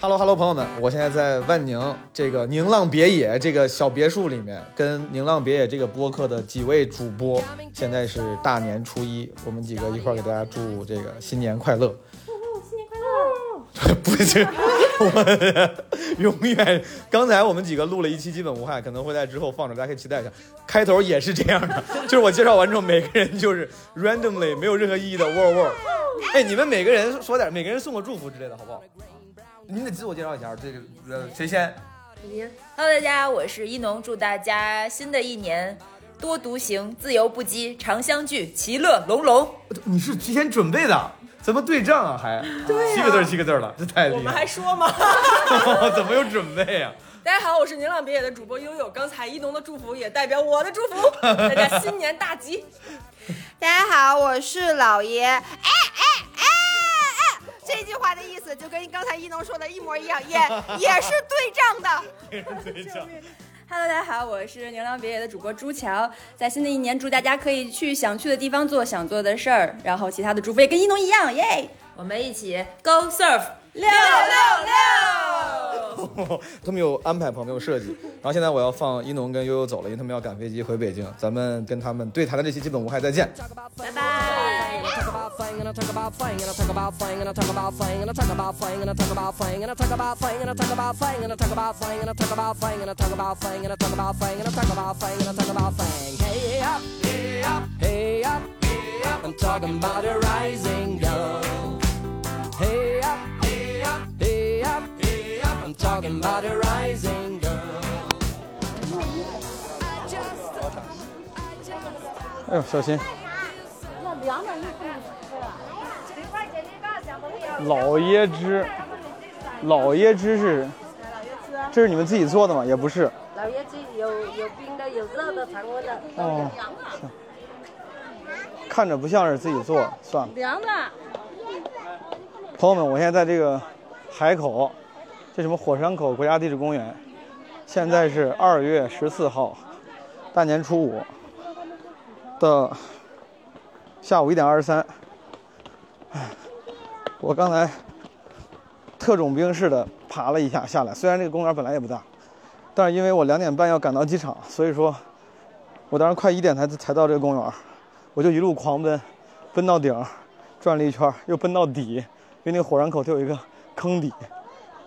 Hello Hello，朋友们，我现在在万宁这个宁浪别野这个小别墅里面，跟宁浪别野这个播客的几位主播，现在是大年初一，我们几个一块儿给大家祝这个新年快乐。新年快乐！不是，我们永远。刚才我们几个录了一期基本无害，可能会在之后放着，大家可以期待一下。开头也是这样的，就是我介绍完之后，每个人就是 randomly 没有任何意义的喔喔。哎，你们每个人说点，每个人送个祝福之类的，好不好？你得自我介绍一下，这个呃，谁先？你。Hello，大家，我是一农，祝大家新的一年多独行，自由不羁，常相聚，其乐融融。你是提前准备的？怎么对账啊？还对七个字七个字了，这太厉害。我们还说吗？怎么有准备啊？大家好，我是宁浪别野的主播悠悠。刚才一农的祝福也代表我的祝福，大家新年大吉。大家好，我是老爷。哎哎哎！这句话的意思就跟刚才一农说的一模一样，也也是对仗的。Hello，大家好，我是牛郎别野的主播朱乔。在新的一年，祝大家可以去想去的地方做想做的事儿，然后其他的祝福也跟一农一样，耶！我们一起 Go Surf 六六六。他们有安排，朋友有设计。然后现在我要放一农跟悠悠走了，因为他们要赶飞机回北京。咱们跟他们对谈的这期基本无害，再见，拜拜。哎呦，小心！ 老椰汁，老椰汁是，这是你们自己做的吗？也不是。老椰汁有有冰的，有热的，常温的。哦，看着不像是自己做，算了。凉的。朋友们，我现在在这个海口，这什么火山口国家地质公园。现在是二月十四号，大年初五的下午一点二十三。我刚才特种兵似的爬了一下下来，虽然这个公园本来也不大，但是因为我两点半要赶到机场，所以说，我当时快一点才才到这个公园，我就一路狂奔，奔到顶，转了一圈，又奔到底。因为那个火山口它有一个坑底，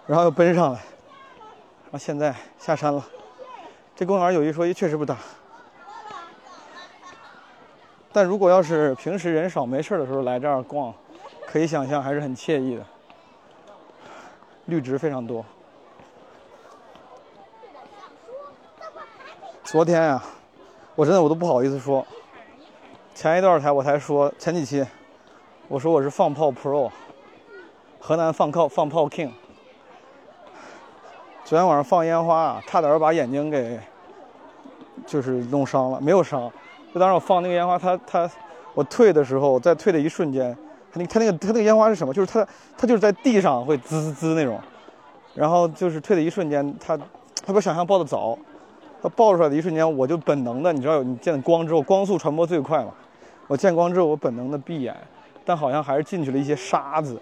然后又奔上来，然后现在下山了。这公园有一说一，确实不大。但如果要是平时人少没事的时候来这儿逛，可以想象还是很惬意的，绿植非常多。昨天呀，我真的我都不好意思说，前一段才我才说前几期，我说我是放炮 Pro。河南放炮放炮 King，昨天晚上放烟花啊，差点把眼睛给就是弄伤了，没有伤。就当时我放那个烟花，它它我退的时候，在退的一瞬间，它那它那个它那个烟花是什么？就是它它就是在地上会滋滋滋那种，然后就是退的一瞬间，它它比想象爆的早，它爆出来的一瞬间，我就本能的，你知道有，你见光之后，光速传播最快嘛，我见光之后，我本能的闭眼，但好像还是进去了一些沙子。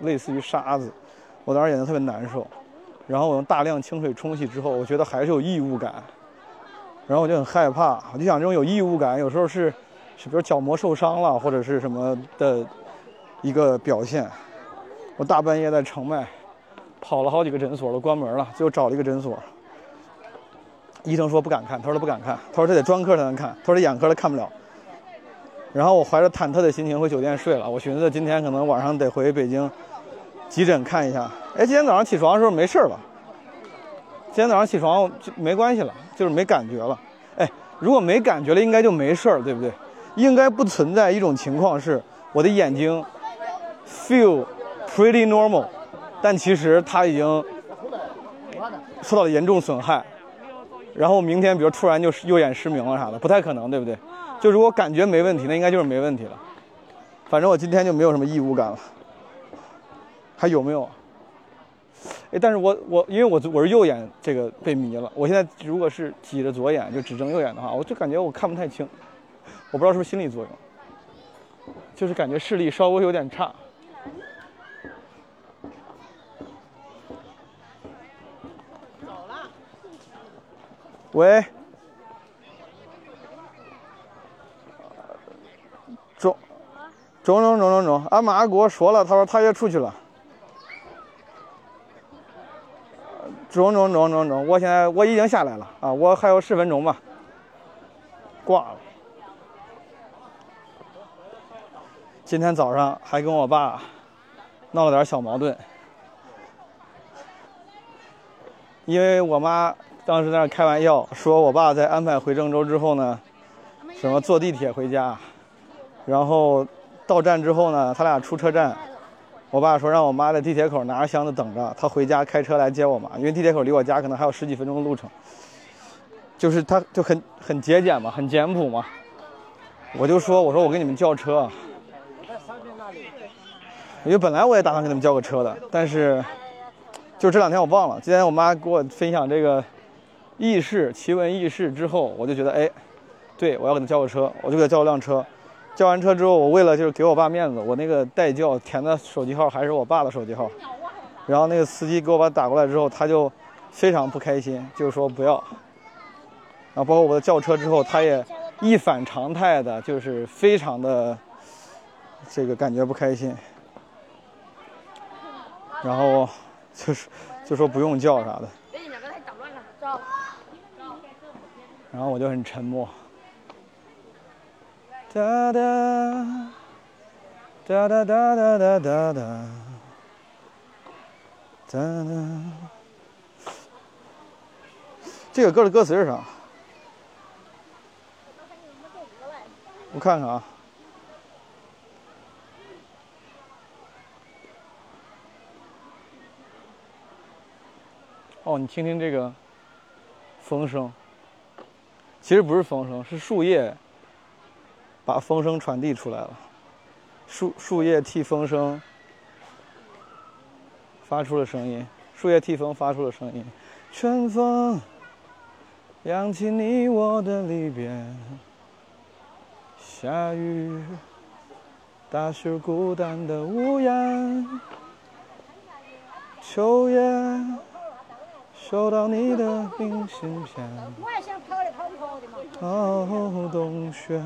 类似于沙子，我当时眼睛特别难受，然后我用大量清水冲洗之后，我觉得还是有异物感，然后我就很害怕，我就想这种有异物感有时候是，是比如角膜受伤了或者是什么的一个表现。我大半夜在城外跑了好几个诊所都关门了，最后找了一个诊所，医生说不敢看，他说他不敢看，他说他得专科才能看，他说他眼科他看不了。然后我怀着忐忑的心情回酒店睡了。我寻思今天可能晚上得回北京急诊看一下。哎，今天早上起床的时候没事了。今天早上起床就没关系了，就是没感觉了。哎，如果没感觉了，应该就没事儿，对不对？应该不存在一种情况是我的眼睛 feel pretty normal，但其实它已经受到了严重损害。然后明天比如突然就右眼失明了啥的，不太可能，对不对？就如果感觉没问题，那应该就是没问题了。反正我今天就没有什么异物感了。还有没有？哎，但是我我因为我我是右眼这个被迷了。我现在如果是挤着左眼就只睁右眼的话，我就感觉我看不太清。我不知道是不是心理作用，就是感觉视力稍微有点差。喂，中，中中中中中，俺妈给我说了，她说她也出去了。中中中中中，我现在我已经下来了啊，我还有十分钟吧。挂了。今天早上还跟我爸闹了点小矛盾，因为我妈当时在那开玩笑，说我爸在安排回郑州之后呢，什么坐地铁回家，然后到站之后呢，他俩出车站，我爸说让我妈在地铁口拿着箱子等着，他回家开车来接我妈，因为地铁口离我家可能还有十几分钟的路程，就是他就很很节俭嘛，很简朴嘛，我就说我说我给你们叫车。因为本来我也打算给他们叫个车的，但是就这两天我忘了。今天我妈给我分享这个轶事奇闻异事之后，我就觉得哎，对我要给他叫个车，我就给他叫了辆车。叫完车之后，我为了就是给我爸面子，我那个代叫填的手机号还是我爸的手机号。然后那个司机给我把打过来之后，他就非常不开心，就说不要。然后包括我的叫车之后，他也一反常态的，就是非常的这个感觉不开心。然后就是就说不用叫啥的，然后我就很沉默。哒哒哒哒哒哒哒哒哒哒。这个歌的歌词是啥？我看看啊。哦，你听听这个风声，其实不是风声，是树叶把风声传递出来了。树树叶替风声发出了声音，树叶替风发出了声音。春风扬起你我的离别，下雨打湿孤单的屋檐，秋叶。收到你的明信片。我还想跑来跑跑的嘛。哦，冬雪，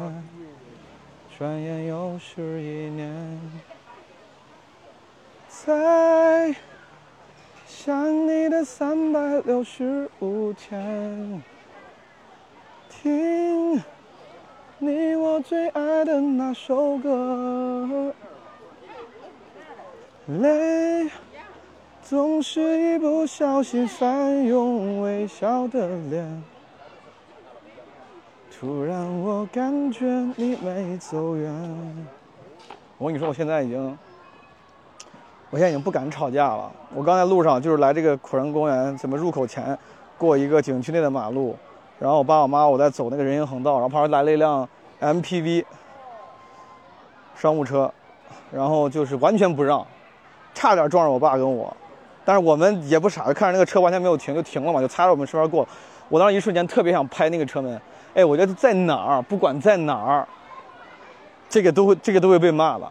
转眼又是一年。在想你的三百六十五天，听你我最爱的那首歌，泪。总是一不小心翻涌微笑的脸，突然我感觉你没走远。我跟你说，我现在已经，我现在已经不敢吵架了。我刚才路上就是来这个苦人公园，怎么入口前过一个景区内的马路，然后我爸我妈我在走那个人行横道，然后旁边来了一辆 MPV 商务车，然后就是完全不让，差点撞上我爸跟我。但是我们也不傻，看着那个车完全没有停，就停了嘛，就擦着我们身边过。我当时一瞬间特别想拍那个车门，哎，我觉得在哪儿，不管在哪儿，这个都会，这个都会被骂的。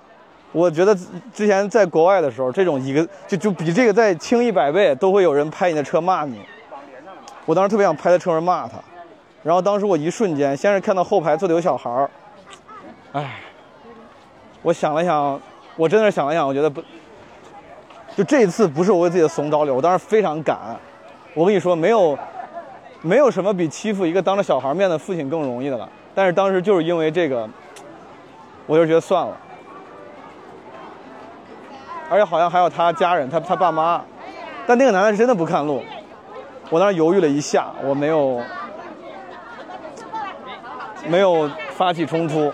我觉得之前在国外的时候，这种一个就就比这个再轻一百倍，都会有人拍你的车骂你。我当时特别想拍在车上骂他，然后当时我一瞬间，先是看到后排坐的有小孩儿，哎，我想了想，我真的是想了想，我觉得不。就这一次不是我为自己的怂找理，我当时非常敢。我跟你说，没有，没有什么比欺负一个当着小孩面的父亲更容易的了。但是当时就是因为这个，我就觉得算了。而且好像还有他家人，他他爸妈。但那个男的是真的不看路。我当时犹豫了一下，我没有，没有发起冲突。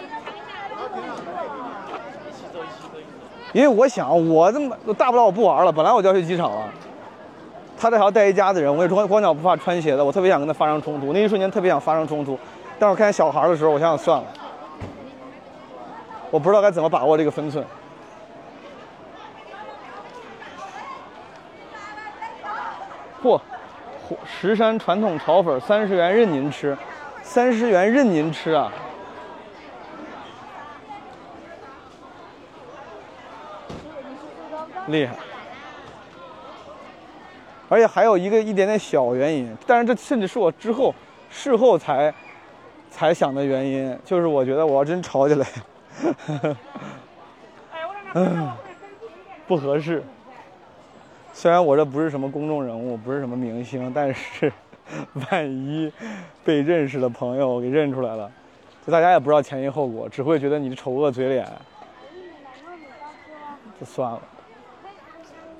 因为我想，我这么大不了我不玩了。本来我就要去机场了，他这还要带一家子人，我也光光脚不怕穿鞋的。我特别想跟他发生冲突，那一瞬间特别想发生冲突。但我看见小孩的时候，我想想算了，我不知道该怎么把握这个分寸。嚯，石山传统炒粉三十元任您吃，三十元任您吃啊！厉害，而且还有一个一点点小原因，但是这甚至是我之后事后才才想的原因，就是我觉得我要真吵起来，嗯，不合适。虽然我这不是什么公众人物，不是什么明星，但是 万一被认识的朋友给认出来了，就大家也不知道前因后果，只会觉得你这丑恶嘴脸，就算了。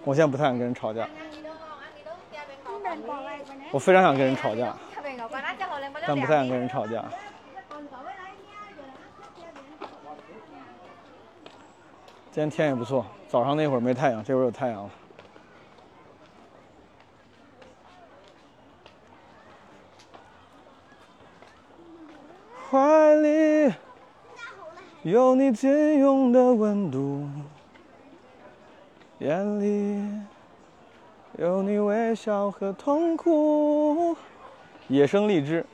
我现在不太想跟人吵架，我非常想跟人吵架，但不太想跟人吵架。今天天也不错，早上那会儿没太阳，这会儿有太阳了。怀里有你紧拥的温度，眼里有你微笑和痛苦。野生荔枝，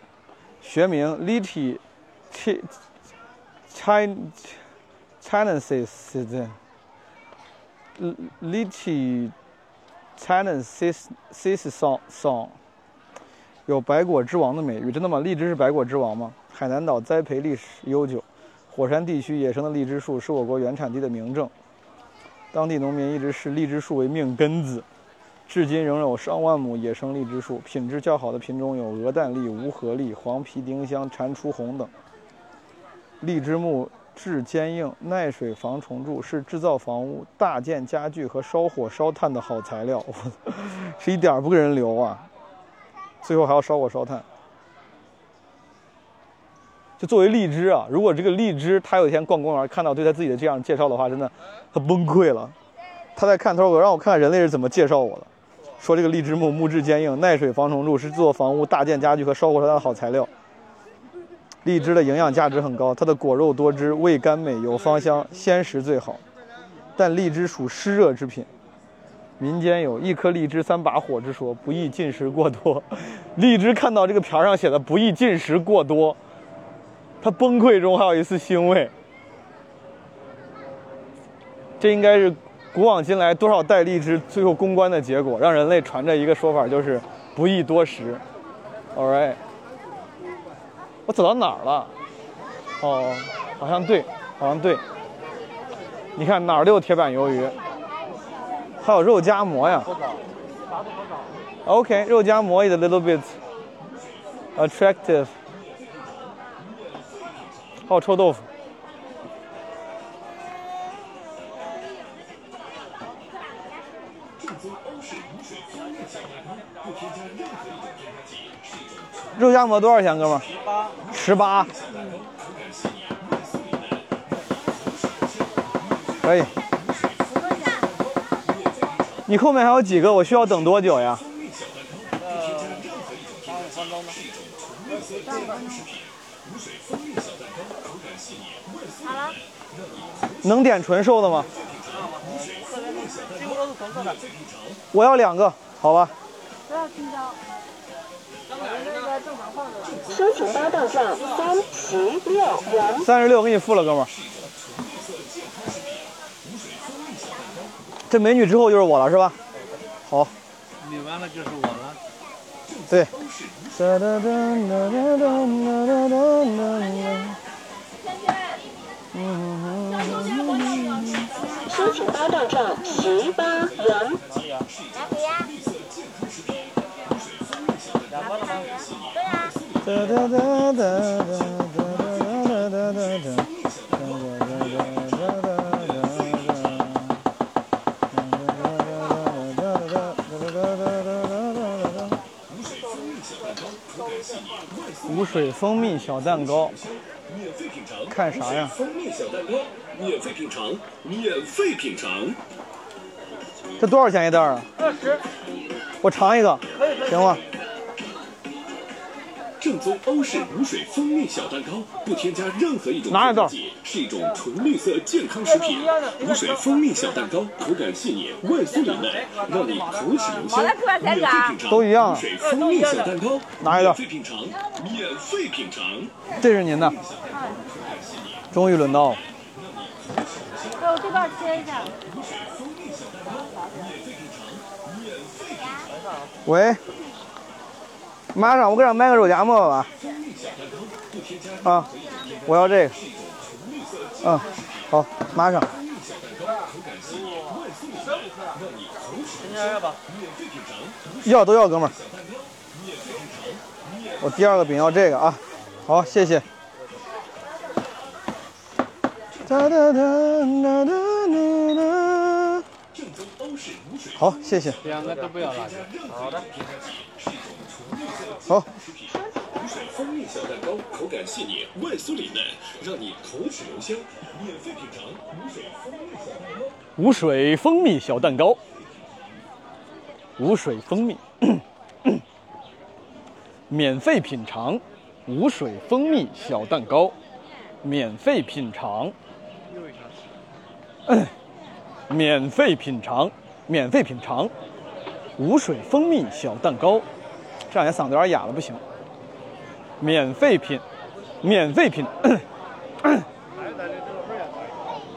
学名 Liti Chi China Chinensis Liti Chinensis Song Song，有百果之王的美誉，真的吗？荔枝是百果之王吗？海南岛栽培历史悠久，火山地区野生的荔枝树是我国原产地的明证。当地农民一直视荔枝树为命根子，至今仍有上万亩野生荔枝树。品质较好的品种有鹅蛋荔、无核荔、黄皮丁香、蟾蜍红等。荔枝木质坚硬，耐水防虫蛀，是制造房屋、大件家具和烧火烧炭的好材料。是一点不给人留啊！最后还要烧火烧炭。就作为荔枝啊，如果这个荔枝他有一天逛公园看到对他自己的这样介绍的话，真的他崩溃了。他在看，他说：“我让我看看人类是怎么介绍我的。”说这个荔枝木木质坚硬，耐水防虫蛀，是制作房屋、大件家具和烧火烧的好材料。荔枝的营养价值很高，它的果肉多汁，味甘美，有芳香，鲜食最好。但荔枝属湿热之品，民间有一颗荔枝三把火之说，不宜进食过多。荔枝看到这个瓢上写的“不宜进食过多”。他崩溃中还有一丝欣慰，这应该是古往今来多少代荔枝最后公关的结果，让人类传着一个说法，就是不宜多食。All right，我走到哪儿了？哦，好像对，好像对。你看哪儿都有铁板鱿鱼，还有肉夹馍呀。OK，肉夹馍 is a little bit attractive。还有臭豆腐，肉夹馍多少钱，哥们儿？十八。可以。你后面还有几个？我需要等多久呀？好了，能点纯瘦的吗？我要两个，好吧？不要青椒。那个正常放着。申请搭档价三十六元。三十六，给你付了，哥们儿。这美女之后就是我了，是吧？好。你完了就是我了。对。申请搭档价十八元。来回呀。两个了吗？对呀。无水蜂蜜小蛋糕，免费品尝。看啥呀？蜂蜜小蛋糕，免费品尝，免费品尝。这多少钱一袋啊？二十。我尝一个，行吗？正宗欧式无水蜂蜜小蛋糕，不添加任何一种拿一袋添加剂，是一种纯绿色健康食品。无水蜂蜜小蛋糕，口感细腻，外酥里嫩，让你口齿留香。免费品尝都一样无水蜂蜜小蛋糕，拿一个免费品尝，免费品尝。这是您的，终于轮到了。对，我这边切一下。喂，马上我给他买个肉夹馍吧。啊，我要这个。嗯，好，马上。要都要，哥们儿。我第二个饼要这个啊，好，谢谢。哒哒哒哒哒哒哒。好，谢谢。两个都不要辣椒。好的。好。无水蜂蜜小蛋糕，口感细腻，外酥里嫩，让你口齿留香。免费品尝无水蜂蜜小蛋糕。无水蜂蜜小蛋糕。无水蜂蜜。免费品尝无水蜂蜜小蛋糕。免费品尝。免费品尝，免费品尝，无水蜂蜜小蛋糕。这两天嗓子有点哑了，不行。免费品，免费品，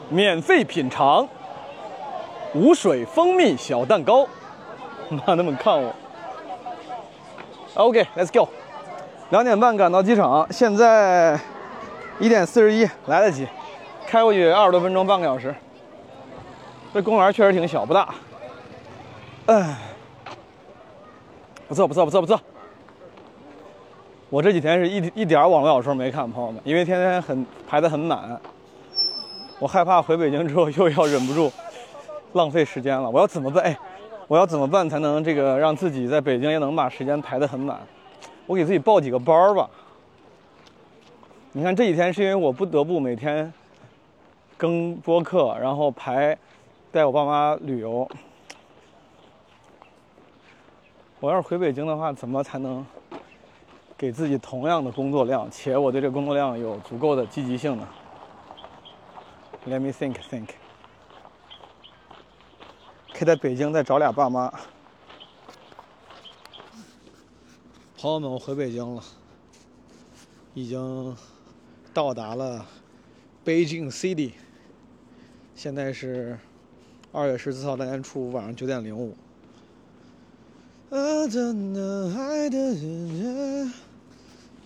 免费品尝无水蜂蜜小蛋糕。妈，他们看我。OK，Let's go。两点半赶到机场，现在一点四十一，来得及。开过去二十多分钟，半个小时。这公园确实挺小，不大。哎，不错，不错，不错，不错。我这几天是一一点网络小说没看，朋友们，因为天天很排的很满。我害怕回北京之后又要忍不住浪费时间了。我要怎么办？哎，我要怎么办才能这个让自己在北京也能把时间排的很满？我给自己报几个班儿吧。你看这几天是因为我不得不每天更播客，然后排。带我爸妈旅游，我要是回北京的话，怎么才能给自己同样的工作量，且我对这工作量有足够的积极性呢？Let me think, think。可以在北京再找俩爸妈。朋友们，我回北京了，已经到达了北京 City，现在是。二月十四号大年初五晚上九点零五。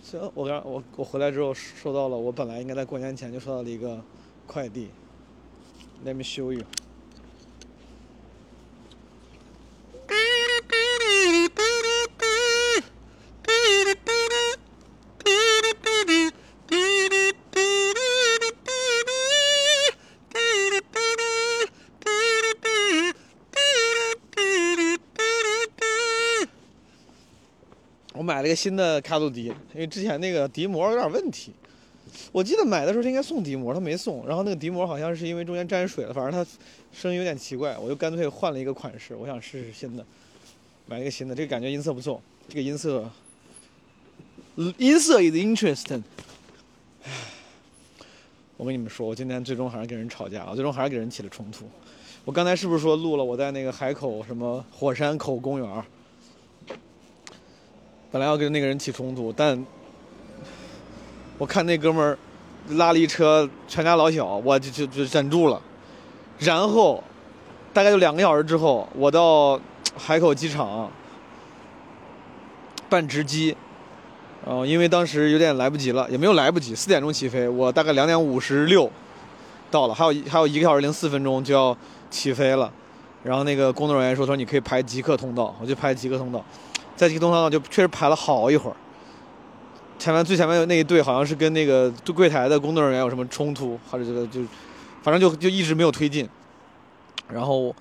行，我刚我我回来之后收到了，我本来应该在过年前就收到了一个快递。Let me show you。买了个新的卡祖笛，因为之前那个笛膜有点问题。我记得买的时候应该送笛膜，他没送。然后那个笛膜好像是因为中间沾水了，反正它声音有点奇怪，我就干脆换了一个款式。我想试试新的，买一个新的，这个感觉音色不错。这个音色，音色 is interesting。我跟你们说，我今天最终还是跟人吵架了，最终还是跟人起了冲突。我刚才是不是说录了我在那个海口什么火山口公园？本来要跟那个人起冲突，但我看那哥们儿拉了一车全家老小，我就就就忍住了。然后大概就两个小时之后，我到海口机场办值机，哦，因为当时有点来不及了，也没有来不及，四点钟起飞，我大概两点五十六到了，还有还有一个小时零四分钟就要起飞了。然后那个工作人员说说你可以排即刻通道，我就排即刻通道。在这个东上就确实排了好一会儿，前面最前面那一队好像是跟那个柜台的工作人员有什么冲突，或者这个就，反正就就一直没有推进。然后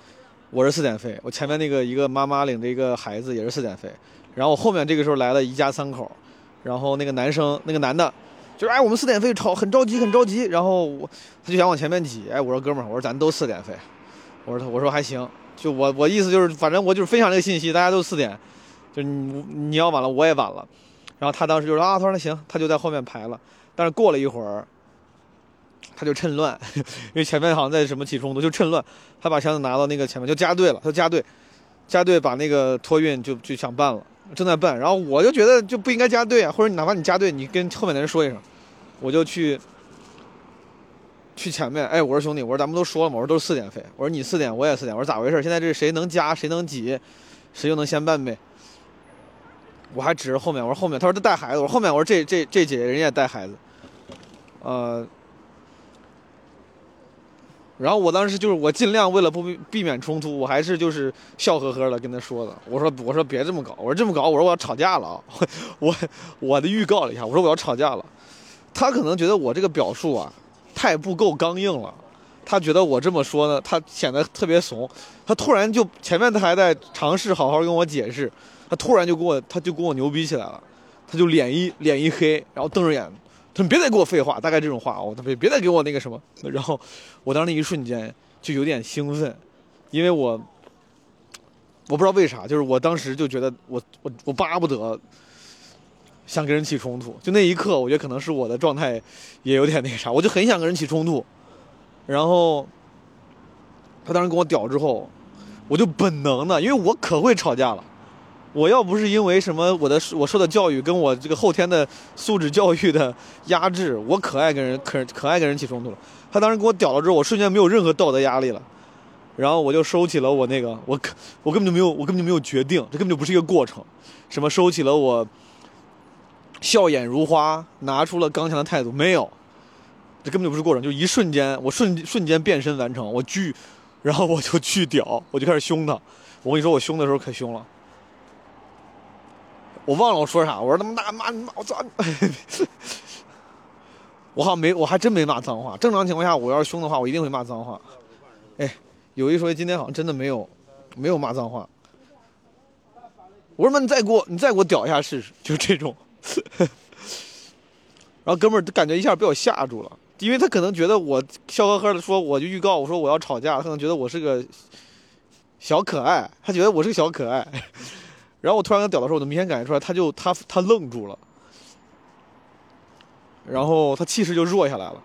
我是四点飞，我前面那个一个妈妈领着一个孩子也是四点飞，然后我后面这个时候来了一家三口，然后那个男生那个男的，就是哎我们四点飞超很着急很着急，然后我他就想往前面挤，哎我说哥们儿我说咱都四点飞，我说他我说还行，就我我意思就是反正我就是分享这个信息，大家都四点。就你你要晚了，我也晚了。然后他当时就说啊，他说那行，他就在后面排了。但是过了一会儿，他就趁乱，因为前面好像在什么起冲突，就趁乱，他把箱子拿到那个前面就加队了，他加队，加队把那个托运就就想办了，正在办。然后我就觉得就不应该加队啊，或者你哪怕你加队，你跟后面的人说一声，我就去去前面。哎，我说兄弟，我说咱们都说了嘛，我说都是四点飞，我说你四点我也四点，我说咋回事？现在这谁能加谁能挤，谁就能先办呗。我还指着后面，我说后面，他说他带孩子，我说后面，我说这这这姐姐人家也带孩子，呃，然后我当时就是我尽量为了不避免冲突，我还是就是笑呵呵的跟他说的，我说我说别这么搞，我说这么搞，我说我要吵架了啊，我我的预告了一下，我说我要吵架了，他可能觉得我这个表述啊太不够刚硬了。他觉得我这么说呢，他显得特别怂。他突然就前面他还在尝试好好跟我解释，他突然就跟我他就跟我牛逼起来了，他就脸一脸一黑，然后瞪着眼，他说别再给我废话，大概这种话，我他别别再给我那个什么。然后我当时那一瞬间就有点兴奋，因为我我不知道为啥，就是我当时就觉得我我我巴不得想跟人起冲突，就那一刻，我觉得可能是我的状态也有点那啥，我就很想跟人起冲突。然后他当时跟我屌之后，我就本能的，因为我可会吵架了。我要不是因为什么我的我受的教育跟我这个后天的素质教育的压制，我可爱跟人可可爱跟人起冲突了。他当时跟我屌了之后，我瞬间没有任何道德压力了。然后我就收起了我那个我我根本就没有我根本就没有决定，这根本就不是一个过程。什么收起了我笑靥如花，拿出了刚强的态度，没有。这根本就不是过程，就一瞬间，我瞬瞬间变身完成，我巨，然后我就巨屌，我就开始凶他。我跟你说，我凶的时候可凶了，我忘了我说啥，我说他妈妈妈我操！我好像没，我还真没骂脏话。正常情况下，我要是凶的话，我一定会骂脏话。哎，有一说一，今天好像真的没有，没有骂脏话。我说妈，你再给我，你再给我屌一下试试，就这种。然后哥们儿感觉一下被我吓住了。因为他可能觉得我笑呵呵的说，我就预告我说我要吵架，他可能觉得我是个小可爱，他觉得我是个小可爱。然后我突然跟他屌的时候，我就明显感觉出来，他就他他愣住了，然后他气势就弱下来了。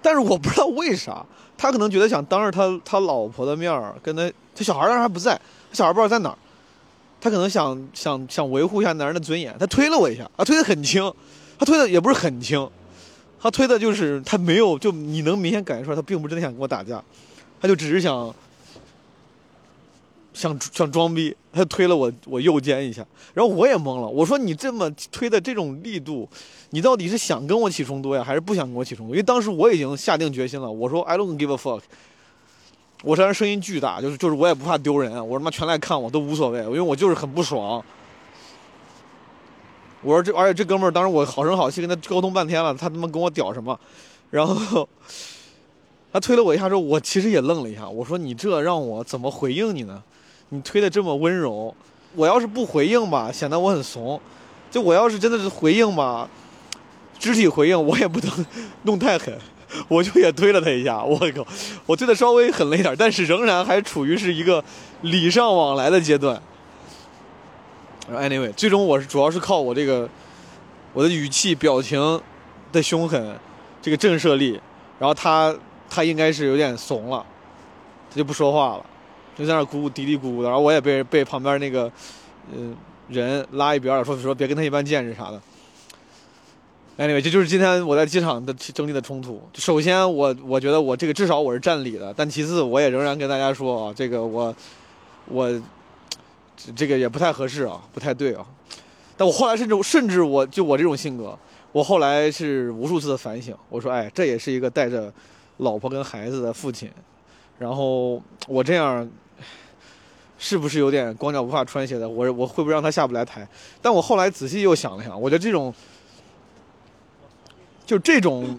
但是我不知道为啥，他可能觉得想当着他他老婆的面跟他他小孩当时还不在，他小孩不知道在哪儿，他可能想想想维护一下男人的尊严，他推了我一下啊，推的很轻，他推的也不是很轻。他推的就是他没有，就你能明显感觉出来，他并不真的想跟我打架，他就只是想想想装逼，他推了我我右肩一下，然后我也懵了，我说你这么推的这种力度，你到底是想跟我起冲突呀，还是不想跟我起冲突？因为当时我已经下定决心了，我说 I don't give a fuck，我虽然声音巨大，就是就是我也不怕丢人，我他妈全来看我都无所谓，因为我就是很不爽。我说这，而且这哥们儿当时我好声好气跟他沟通半天了，他他妈跟我屌什么？然后他推了我一下之后，我其实也愣了一下。我说你这让我怎么回应你呢？你推的这么温柔，我要是不回应吧，显得我很怂；就我要是真的是回应吧，肢体回应我也不能 弄太狠，我就也推了他一下。我靠，我推的稍微狠了一点，但是仍然还处于是一个礼尚往来的阶段。Anyway，最终我是主要是靠我这个我的语气、表情的凶狠，这个震慑力，然后他他应该是有点怂了，他就不说话了，就在那咕咕嘀嘀咕咕的，然后我也被被旁边那个嗯人拉一边说说别跟他一般见识啥的。Anyway，这就是今天我在机场的经历的冲突。首先，我我觉得我这个至少我是占理的，但其次我也仍然跟大家说啊，这个我我。这个也不太合适啊，不太对啊。但我后来甚至甚至我就我这种性格，我后来是无数次的反省。我说，哎，这也是一个带着老婆跟孩子的父亲，然后我这样是不是有点光脚不怕穿鞋的？我我会不会让他下不来台？但我后来仔细又想了想，我觉得这种就这种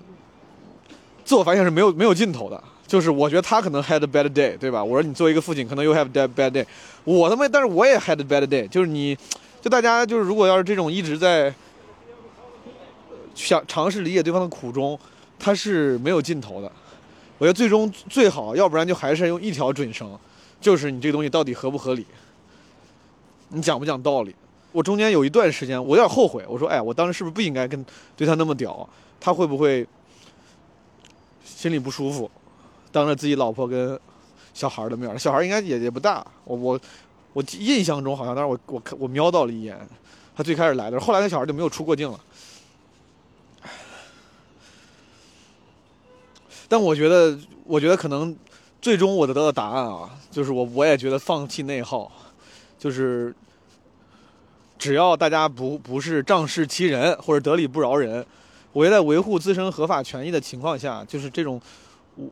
自我反省是没有没有尽头的。就是我觉得他可能 had a bad day，对吧？我说你作为一个父亲，可能 you have a bad day。我他妈，但是我也 had a bad day。就是你，就大家就是如果要是这种一直在想尝试理解对方的苦衷，他是没有尽头的。我觉得最终最好，要不然就还是用一条准绳，就是你这个东西到底合不合理，你讲不讲道理。我中间有一段时间，我有点后悔，我说，哎，我当时是不是不应该跟对他那么屌？他会不会心里不舒服？当着自己老婆跟小孩的面，小孩应该也也不大。我我我印象中好像，当时我我我瞄到了一眼，他最开始来的，后来那小孩就没有出过镜了。但我觉得，我觉得可能最终我得到的答案啊，就是我我也觉得放弃内耗，就是只要大家不不是仗势欺人或者得理不饶人，我觉得在维护自身合法权益的情况下，就是这种，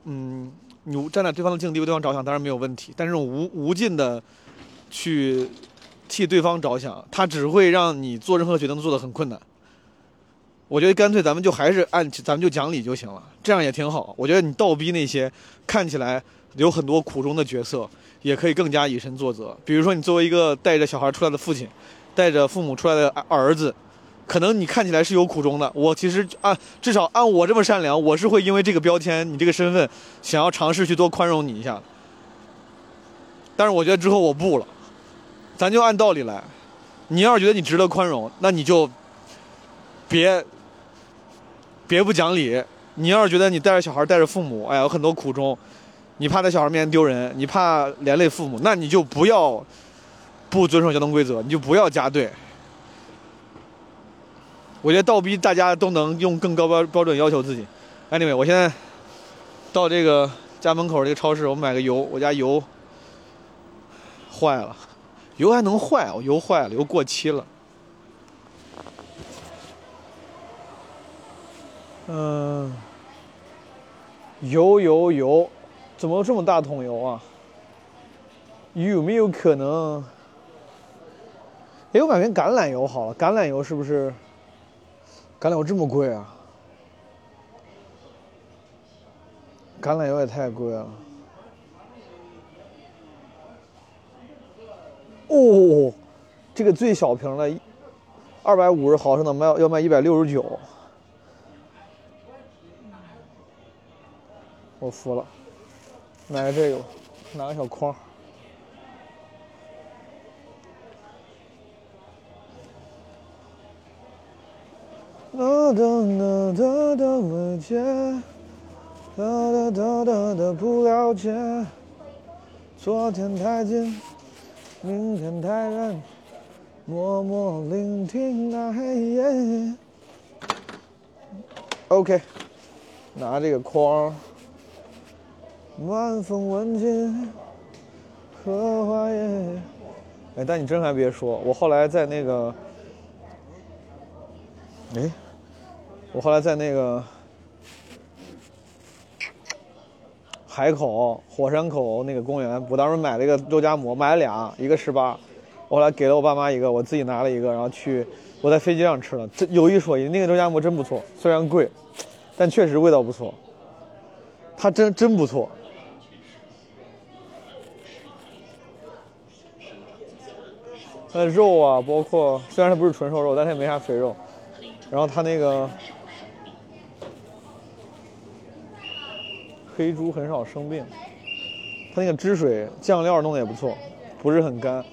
嗯，你站在对方的境地为对方着想，当然没有问题。但这种无无尽的去替对方着想，它只会让你做任何决定都做得很困难。我觉得干脆咱们就还是按咱们就讲理就行了，这样也挺好。我觉得你倒逼那些看起来有很多苦衷的角色，也可以更加以身作则。比如说，你作为一个带着小孩出来的父亲，带着父母出来的儿子，可能你看起来是有苦衷的。我其实按至少按我这么善良，我是会因为这个标签、你这个身份，想要尝试去多宽容你一下。但是我觉得之后我不了，咱就按道理来。你要是觉得你值得宽容，那你就别。别不讲理！你要是觉得你带着小孩带着父母，哎呀，有很多苦衷，你怕在小孩面前丢人，你怕连累父母，那你就不要不遵守交通规则，你就不要加队。我觉得倒逼大家都能用更高标标准要求自己。Anyway，我现在到这个家门口这个超市，我买个油，我家油坏了，油还能坏？我油坏了，油过期了。嗯，油油油，怎么这么大桶油啊？有没有可能？哎，我感觉橄榄油好了，橄榄油是不是？橄榄油这么贵啊？橄榄油也太贵了。哦，这个最小瓶的，二百五十毫升的卖要卖一百六十九。我服了，买个这个，拿个小筐。哒哒哒哒哒未解，哒哒哒哒哒不了解。昨天太近，明天太远，默默聆听那黑夜。OK，拿这个筐。晚风吻尽荷花叶。哎，但你真还别说，我后来在那个，哎，我后来在那个海口火山口那个公园，我当时买了一个肉夹馍，买了俩，一个十八，我后来给了我爸妈一个，我自己拿了一个，然后去我在飞机上吃了。这有一说一，那个肉夹馍真不错，虽然贵，但确实味道不错。它真真不错。它的肉啊，包括虽然它不是纯瘦肉，但它也没啥肥肉。然后它那个黑猪很少生病，它那个汁水酱料弄得也不错，不是很干。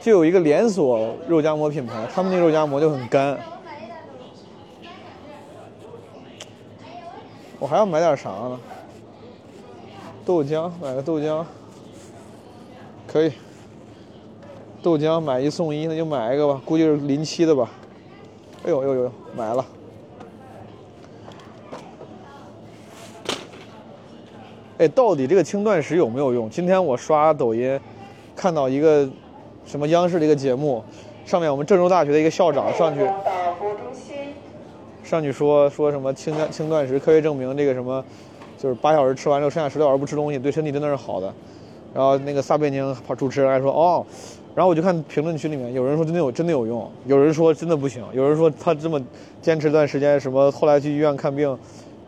就有一个连锁肉夹馍品牌，他们那肉夹馍就很干。我还要买点啥呢？豆浆，买个豆浆，可以。豆浆买一送一，那就买一个吧，估计是临期的吧。哎呦呦呦，买了。哎，到底这个轻断食有没有用？今天我刷抖音，看到一个什么央视的一个节目，上面我们郑州大学的一个校长上去，上去说说什么轻断轻断食，科学证明这个什么，就是八小时吃完之后，剩下十六小时不吃东西，对身体真的是好的。然后那个撒贝宁主持人还说哦。然后我就看评论区里面有人说真的有真的有用，有人说真的不行，有人说他这么坚持一段时间，什么后来去医院看病，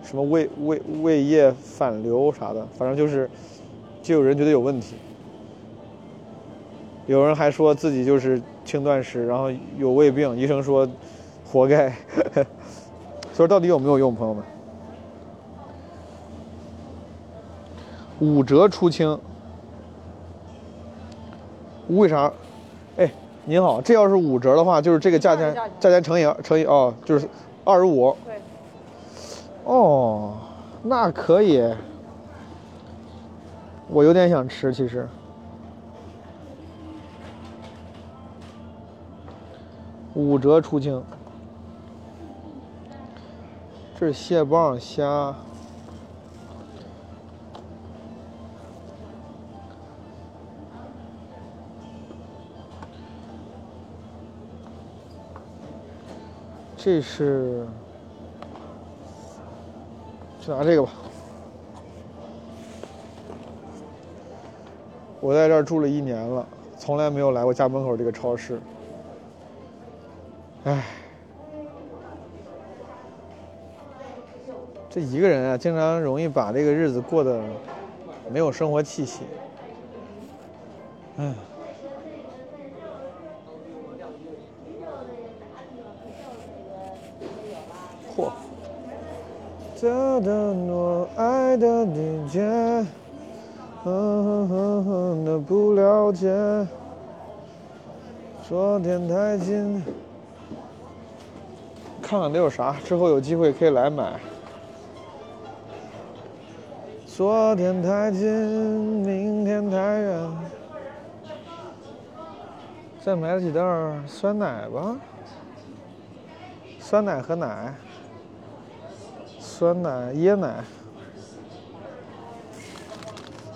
什么胃胃胃液反流啥的，反正就是，就有人觉得有问题。有人还说自己就是轻断食，然后有胃病，医生说活该。所以到底有没有用，朋友们？五折出清。为啥？哎，您好，这要是五折的话，就是这个价钱，价钱乘以乘以哦，就是二十五。对。哦，那可以。我有点想吃，其实。五折出清。这是蟹棒虾。这是，就拿这个吧。我在这儿住了一年了，从来没有来过家门口这个超市。唉，这一个人啊，经常容易把这个日子过得没有生活气息。唉。哒哒我爱的理解，哼哼哼哼的不了解，昨天太近。看看得有啥，之后有机会可以来买。昨天太近，明天太远。再买几袋酸奶吧，酸奶和奶。酸奶、椰奶，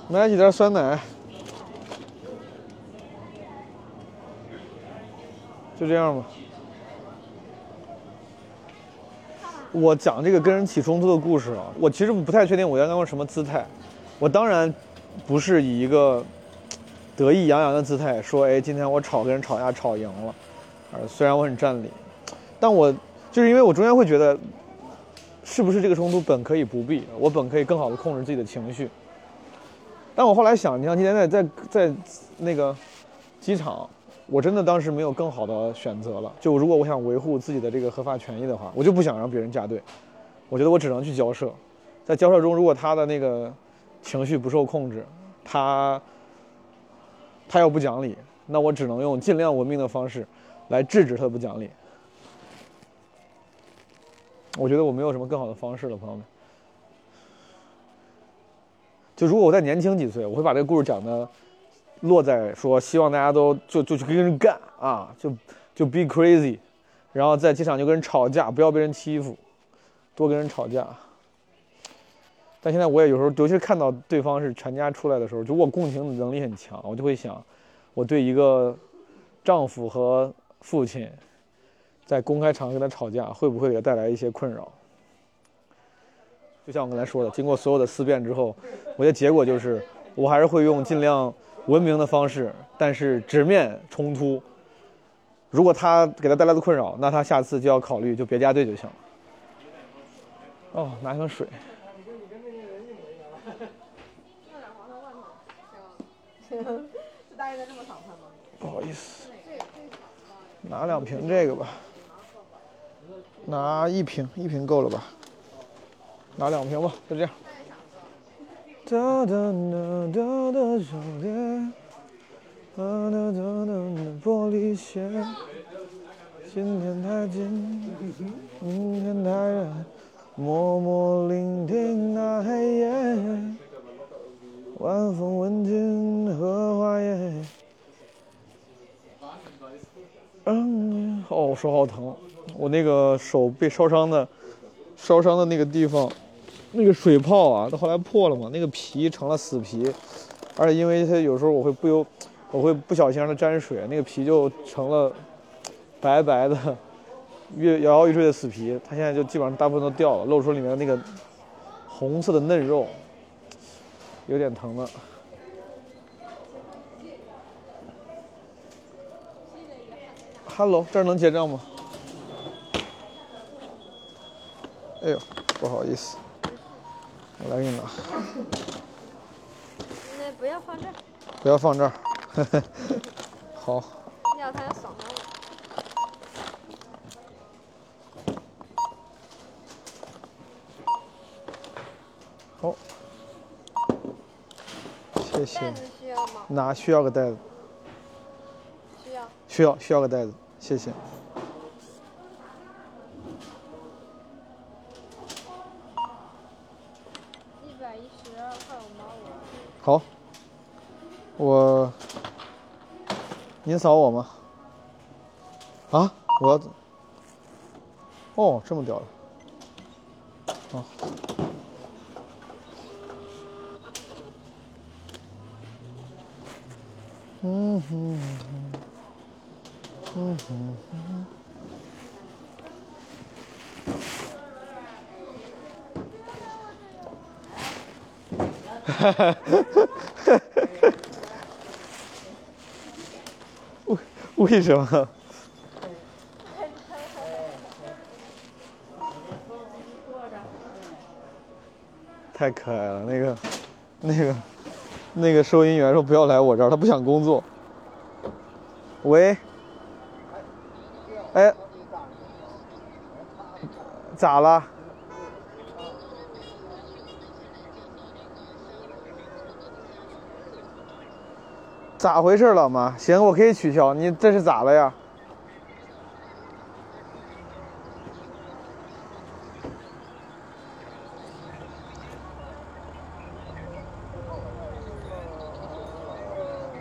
买几袋酸奶，就这样吧。我讲这个跟人起冲突的故事啊，我其实不太确定我要用什么姿态。我当然不是以一个得意洋洋的姿态说，哎，今天我吵跟人吵架吵赢了，呃，虽然我很占理，但我就是因为我中间会觉得。是不是这个冲突本可以不必？我本可以更好的控制自己的情绪。但我后来想，你像今天在在在那个机场，我真的当时没有更好的选择了。就如果我想维护自己的这个合法权益的话，我就不想让别人加队。我觉得我只能去交涉。在交涉中，如果他的那个情绪不受控制，他他要不讲理，那我只能用尽量文明的方式来制止他不讲理。我觉得我没有什么更好的方式了，朋友们。就如果我再年轻几岁，我会把这个故事讲的落在说，希望大家都就就去跟人干啊，就就 be crazy，然后在机场就跟人吵架，不要被人欺负，多跟人吵架。但现在我也有时候，尤其是看到对方是全家出来的时候，就我共情能力很强，我就会想，我对一个丈夫和父亲。在公开场合跟他吵架，会不会给他带来一些困扰？就像我刚才说的，经过所有的思辨之后，我的结果就是，我还是会用尽量文明的方式，但是直面冲突。如果他给他带来的困扰，那他下次就要考虑就别加队就行了。哦，拿瓶水。不好意思，拿两瓶这个吧。拿一瓶，一瓶够了吧？拿两瓶吧，就这样。哒哒哒哒哒手链，哒哒哒哒玻璃鞋。今天太近，明天太远，默默聆听那黑夜。晚风吻尽荷花叶。嗯，哦，手好疼。我那个手被烧伤的，烧伤的那个地方，那个水泡啊，到后来破了嘛，那个皮成了死皮，而且因为它有时候我会不由，我会不小心让它沾水，那个皮就成了白白的、越摇摇欲坠的死皮。它现在就基本上大部分都掉了，露出里面那个红色的嫩肉，有点疼的。Hello，这儿能结账吗？哎呦，不好意思，我来给你拿。那不要放这儿。不要放这儿，好。要他要扫描我。好，谢谢。袋子需要吗？拿需要个袋子。需要。需要需要个袋子，谢谢。您扫我吗？啊，我要哦，这么屌的，啊。嗯哼，嗯哼哼，哈哈。为什么？太可爱了，那个，那个，那个收银员说不要来我这儿，他不想工作。喂，哎，咋了？咋回事，老妈？行，我可以取消。你这是咋了呀？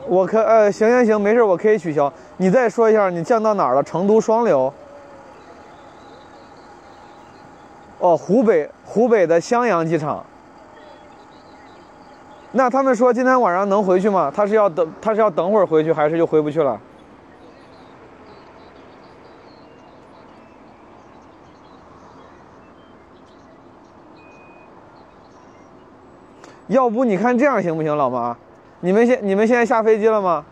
我可呃，行行行，没事，我可以取消。你再说一下，你降到哪儿了？成都双流。哦，湖北湖北的襄阳机场。那他们说今天晚上能回去吗？他是要等，他是要等会儿回去，还是就回不去了？要不你看这样行不行，老妈？你们现你们现在下飞机了吗？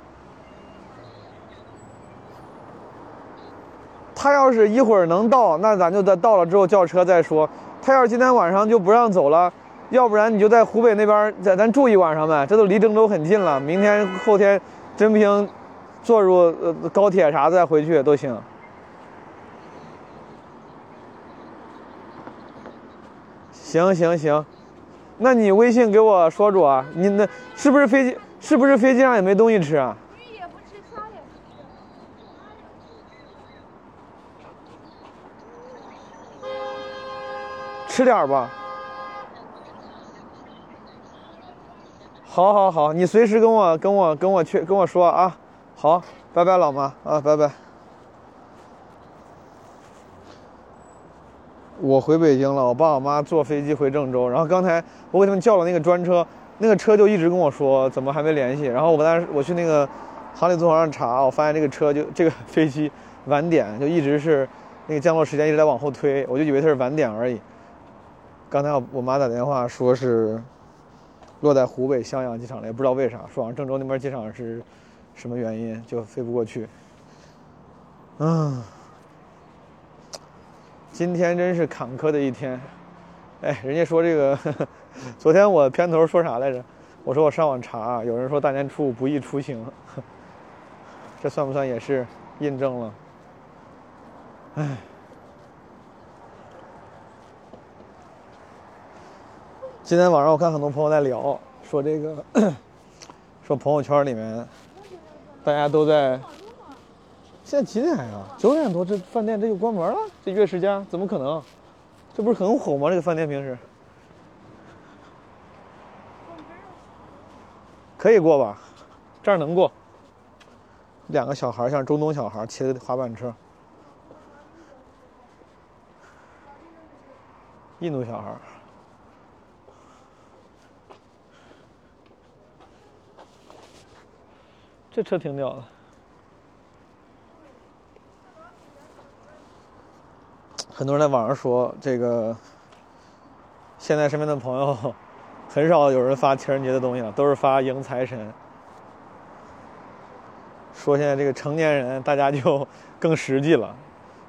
他要是一会儿能到，那咱就在到了之后叫车再说。他要是今天晚上就不让走了，要不然你就在湖北那边在咱住一晚上呗，这都离郑州很近了。明天后天真不行，坐入呃高铁啥再回去都行。行行行，那你微信给我说说啊，你那是不是飞机是不是飞机上也没东西吃啊？吃，点儿吧。好，好，好，你随时跟我跟我跟我去跟我说啊。好，拜拜，老妈啊，拜拜。我回北京了，我爸我妈坐飞机回郑州，然后刚才我给他们叫了那个专车，那个车就一直跟我说怎么还没联系，然后我当时我去那个航理综合上查，我发现这个车就这个飞机晚点，就一直是那个降落时间一直在往后推，我就以为它是晚点而已。刚才我我妈打电话说是落在湖北襄阳机场了，也不知道为啥，说好像郑州那边机场是什么原因就飞不过去。嗯。今天真是坎坷的一天，哎，人家说这个，昨天我片头说啥来着？我说我上网查，有人说大年初五不宜出行，这算不算也是印证了？哎，今天晚上我看很多朋友在聊，说这个，说朋友圈里面大家都在。现在几点呀？九点多，这饭店这就关门了。这月世家怎么可能？这不是很火吗？这个饭店平时可以过吧？这儿能过。两个小孩，像中东小孩骑的滑板车，印度小孩。这车挺屌的。很多人在网上说，这个现在身边的朋友很少有人发情人节的东西了，都是发迎财神。说现在这个成年人大家就更实际了，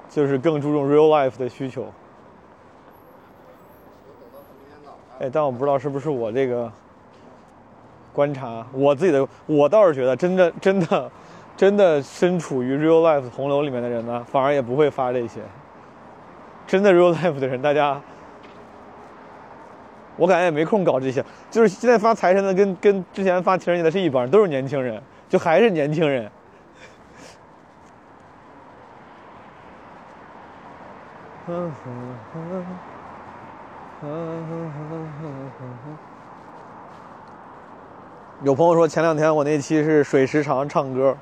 就是更注重 real life 的需求。哎，但我不知道是不是我这个观察，我自己的，我倒是觉得，真的真的真的身处于 real life 洪流里面的人呢，反而也不会发这些。真的 real life 的人，大家，我感觉也没空搞这些。就是现在发财神的，跟跟之前发情人节的是一帮，都是年轻人，就还是年轻人。有朋友说前两天我那期是水时长唱歌，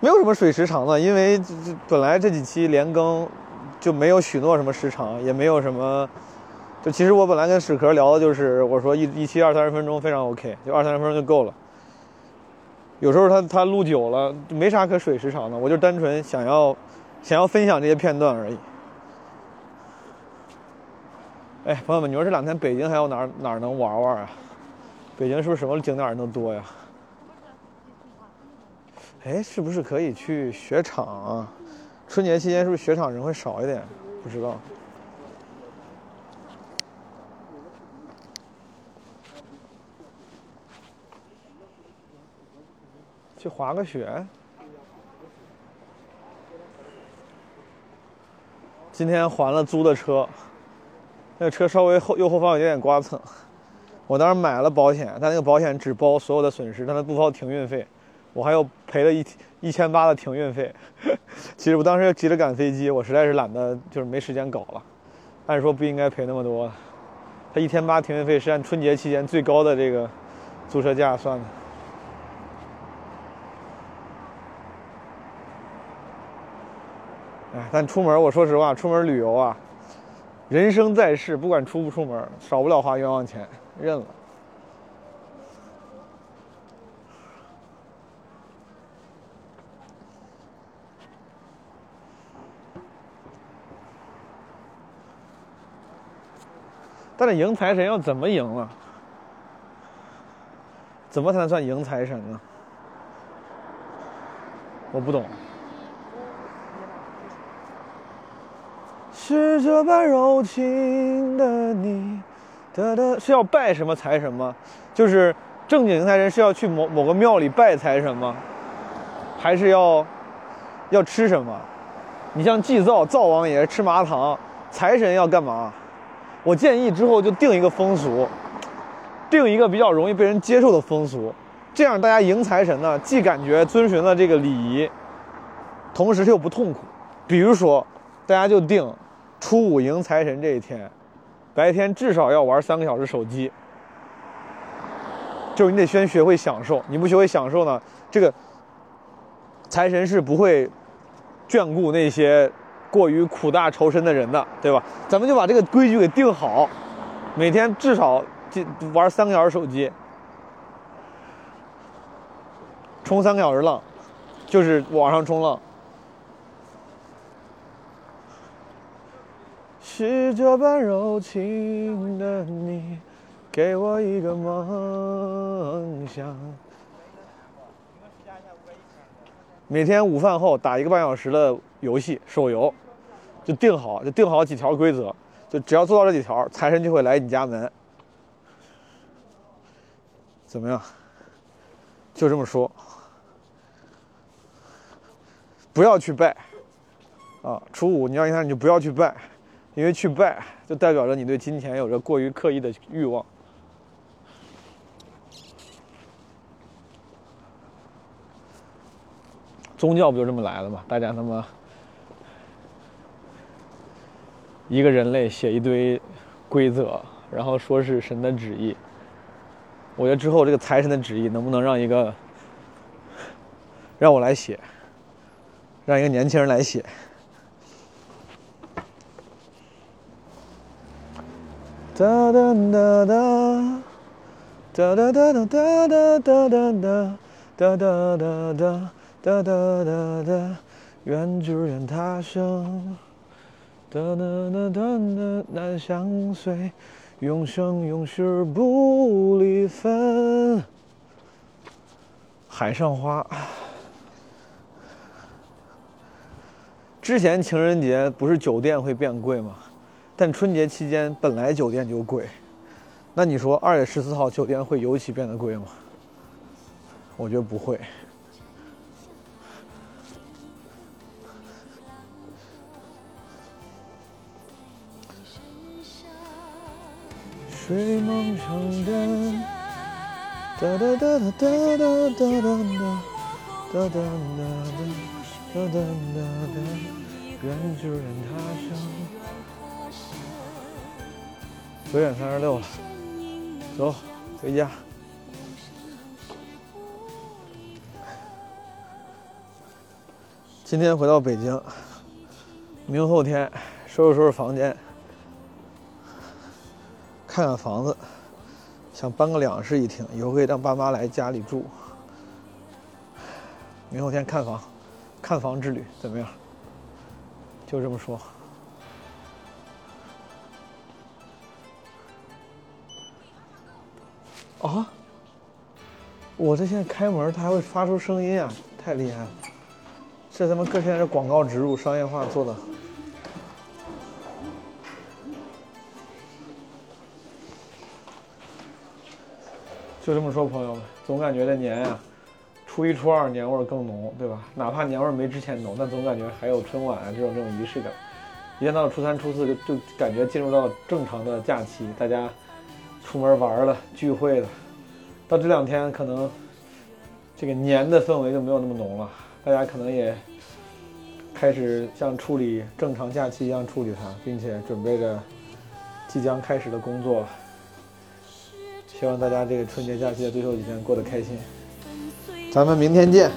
没有什么水时长的，因为本来这几期连更。就没有许诺什么时长，也没有什么。就其实我本来跟史壳聊的就是，我说一一期二三十分钟非常 OK，就二三十分钟就够了。有时候他他录久了，没啥可水时长的，我就单纯想要想要分享这些片段而已。哎，朋友们，你说这两天北京还有哪哪能玩玩啊？北京是不是什么景点人都多呀？哎，是不是可以去雪场啊？春节期间是不是雪场人会少一点？不知道。去滑个雪。今天还了租的车，那个车稍微后右后方有点刮蹭。我当时买了保险，但那个保险只包所有的损失，但它不包停运费，我还要赔了一一千八的停运费。其实我当时急着赶飞机，我实在是懒得，就是没时间搞了。按说不应该赔那么多，它一千八停运费是按春节期间最高的这个租车价算的。哎，但出门，我说实话，出门旅游啊，人生在世，不管出不出门，少不了花冤枉钱，认了。但是迎财神要怎么迎啊？怎么才能算迎财神呢？我不懂。是这般柔情的你，哒哒，是要拜什么财神吗？就是正经迎财神是要去某某个庙里拜财神吗？还是要要吃什么？你像祭灶灶王爷吃麻糖，财神要干嘛？我建议之后就定一个风俗，定一个比较容易被人接受的风俗，这样大家迎财神呢，既感觉遵循了这个礼仪，同时又不痛苦。比如说，大家就定初五迎财神这一天，白天至少要玩三个小时手机，就是你得先学会享受，你不学会享受呢，这个财神是不会眷顾那些。过于苦大仇深的人的，对吧？咱们就把这个规矩给定好，每天至少玩三个小时手机，冲三个小时浪，就是网上冲浪。是这般柔情的你，给我一个梦想。每天午饭后打一个半小时的游戏，手游。就定好，就定好几条规则，就只要做到这几条，财神就会来你家门。怎么样？就这么说，不要去拜。啊，初五你要一看你就不要去拜，因为去拜就代表着你对金钱有着过于刻意的欲望。宗教不就这么来的吗？大家那么。一个人类写一堆规则，然后说是神的旨意。我觉得之后这个财神的旨意能不能让一个让我来写，让一个年轻人来写。哒哒哒哒哒哒哒哒哒哒哒哒哒哒哒哒哒哒哒，愿只愿他生。哒哒哒哒哒，难相随，永生永世不离分。海上花。之前情人节不是酒店会变贵吗？但春节期间本来酒店就贵，那你说二月十四号酒店会尤其变得贵吗？我觉得不会。睡梦中的哒哒哒哒哒哒哒哒哒哒哒哒哒哒哒，愿只愿他生。九点三十六了，走回家。今天回到北京，明后天收拾收拾房间。看看房子，想搬个两室一厅，以后可以让爸妈来家里住。明后天看房，看房之旅怎么样？就这么说。啊，我这现在开门，它还会发出声音啊，太厉害了！这他妈各现在是广告植入，商业化做的。就这么说，朋友们，总感觉这年呀、初一、初二年味儿更浓，对吧？哪怕年味儿没之前浓，但总感觉还有春晚啊这种这种仪式感。一旦到了初三、初四，就就感觉进入到正常的假期，大家出门玩了、聚会了。到这两天，可能这个年的氛围就没有那么浓了，大家可能也开始像处理正常假期一样处理它，并且准备着即将开始的工作了。希望大家这个春节假期的最后几天过得开心。咱们明天见。